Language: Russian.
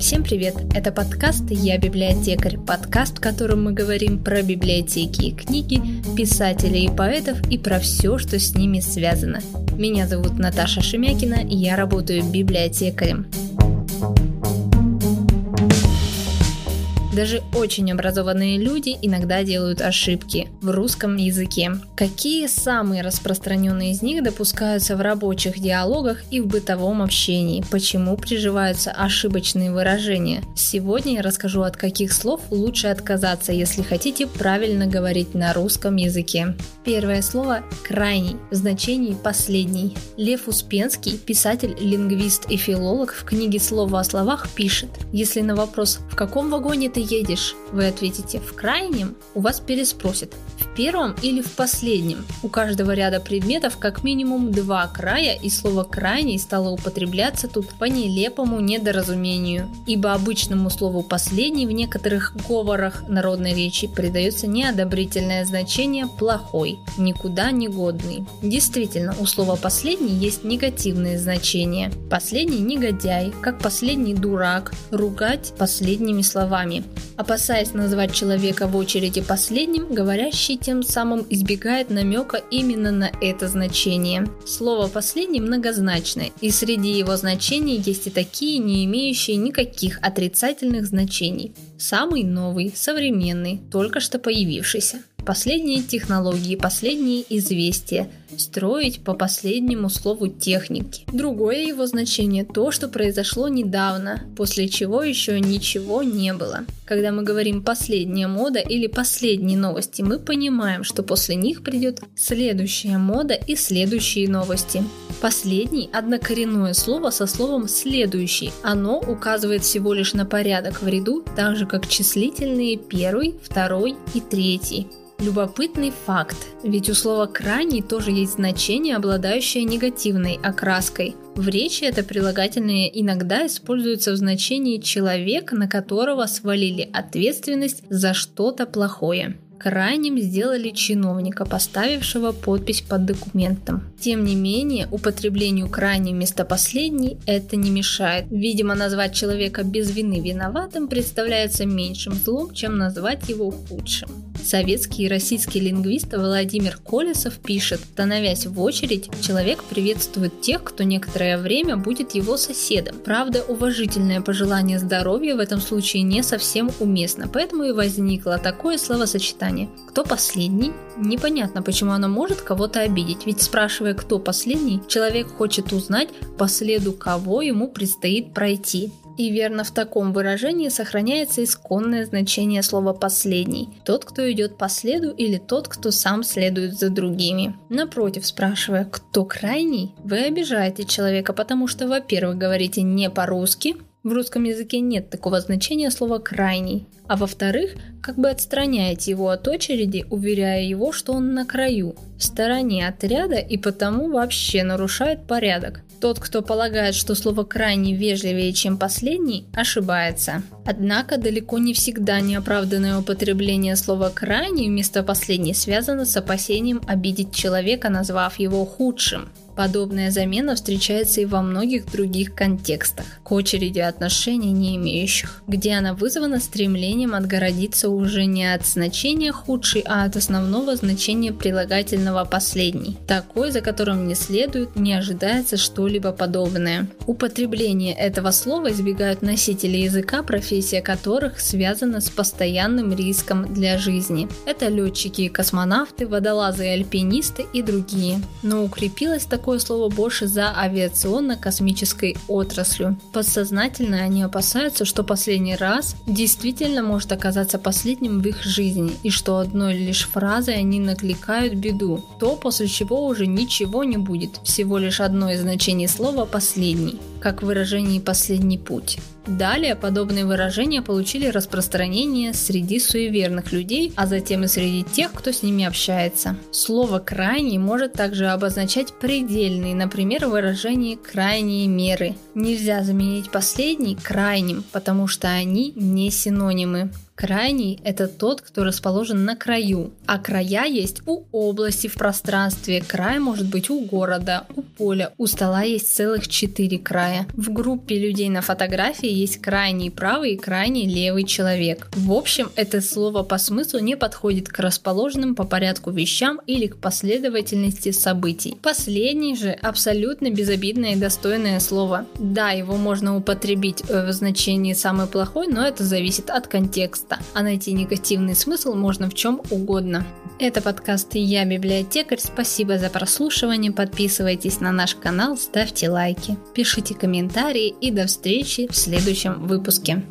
Всем привет! Это подкаст «Я библиотекарь», подкаст, в котором мы говорим про библиотеки и книги, писателей и поэтов и про все, что с ними связано. Меня зовут Наташа Шемякина, и я работаю библиотекарем. Даже очень образованные люди иногда делают ошибки в русском языке. Какие самые распространенные из них допускаются в рабочих диалогах и в бытовом общении? Почему приживаются ошибочные выражения? Сегодня я расскажу, от каких слов лучше отказаться, если хотите правильно говорить на русском языке. Первое слово «крайний» в значении «последний». Лев Успенский, писатель, лингвист и филолог в книге «Слово о словах» пишет, если на вопрос «в каком вагоне ты едешь, вы ответите в крайнем, у вас переспросят в первом или в последнем. У каждого ряда предметов как минимум два края, и слово «крайний» стало употребляться тут по нелепому недоразумению, ибо обычному слову «последний» в некоторых говорах народной речи придается неодобрительное значение «плохой», «никуда не годный». Действительно, у слова «последний» есть негативные значения. Последний негодяй, как последний дурак, ругать последними словами. Опасаясь назвать человека в очереди последним, говорящий тем самым избегает намека именно на это значение. Слово «последний» многозначное, и среди его значений есть и такие, не имеющие никаких отрицательных значений. Самый новый, современный, только что появившийся. Последние технологии, последние известия, строить по последнему слову техники. Другое его значение – то, что произошло недавно, после чего еще ничего не было. Когда мы говорим «последняя мода» или «последние новости», мы понимаем, что после них придет следующая мода и следующие новости. Последний – однокоренное слово со словом «следующий». Оно указывает всего лишь на порядок в ряду, так же как числительные первый, второй и третий. Любопытный факт, ведь у слова «крайний» тоже есть значение, обладающее негативной окраской. В речи это прилагательное иногда используется в значении «человек, на которого свалили ответственность за что-то плохое» крайним сделали чиновника, поставившего подпись под документом. Тем не менее, употреблению крайней вместо последней это не мешает. Видимо, назвать человека без вины виноватым представляется меньшим злом, чем назвать его худшим. Советский и российский лингвист Владимир Колесов пишет, становясь в очередь, человек приветствует тех, кто некоторое время будет его соседом. Правда, уважительное пожелание здоровья в этом случае не совсем уместно, поэтому и возникло такое словосочетание. Кто последний? Непонятно, почему оно может кого-то обидеть, ведь спрашивая, кто последний, человек хочет узнать, по следу кого ему предстоит пройти. И верно в таком выражении сохраняется исконное значение слова «последний» – тот, кто идет по следу или тот, кто сам следует за другими. Напротив, спрашивая, кто крайний, вы обижаете человека, потому что, во-первых, говорите не по-русски, в русском языке нет такого значения слова «крайний», а во-вторых, как бы отстраняете его от очереди, уверяя его, что он на краю, в стороне отряда и потому вообще нарушает порядок. Тот, кто полагает, что слово «крайний» вежливее, чем «последний», ошибается. Однако далеко не всегда неоправданное употребление слова «крайний» вместо «последний» связано с опасением обидеть человека, назвав его худшим. Подобная замена встречается и во многих других контекстах, к очереди отношений не имеющих, где она вызвана стремлением отгородиться уже не от значения худший, а от основного значения прилагательного последний, такой, за которым не следует, не ожидается что-либо подобное. Употребление этого слова избегают носители языка, профессия которых связана с постоянным риском для жизни. Это летчики и космонавты, водолазы и альпинисты и другие. Но укрепилось такое такое слово больше за авиационно-космической отраслью. Подсознательно они опасаются, что последний раз действительно может оказаться последним в их жизни, и что одной лишь фразой они накликают беду, то после чего уже ничего не будет, всего лишь одно из значений слова «последний», как выражение «последний путь». Далее подобные выражения получили распространение среди суеверных людей, а затем и среди тех, кто с ними общается. Слово «крайний» может также обозначать предельный, например, выражение «крайние меры». Нельзя заменить последний крайним, потому что они не синонимы. Крайний – это тот, кто расположен на краю, а края есть у области в пространстве, край может быть у города, у поля, у стола есть целых четыре края. В группе людей на фотографии есть крайний правый и крайний левый человек. В общем, это слово по смыслу не подходит к расположенным по порядку вещам или к последовательности событий. Последний же абсолютно безобидное и достойное слово. Да, его можно употребить в значении самый плохой, но это зависит от контекста текста, а найти негативный смысл можно в чем угодно. Это подкаст «Я библиотекарь». Спасибо за прослушивание. Подписывайтесь на наш канал, ставьте лайки, пишите комментарии и до встречи в следующем выпуске.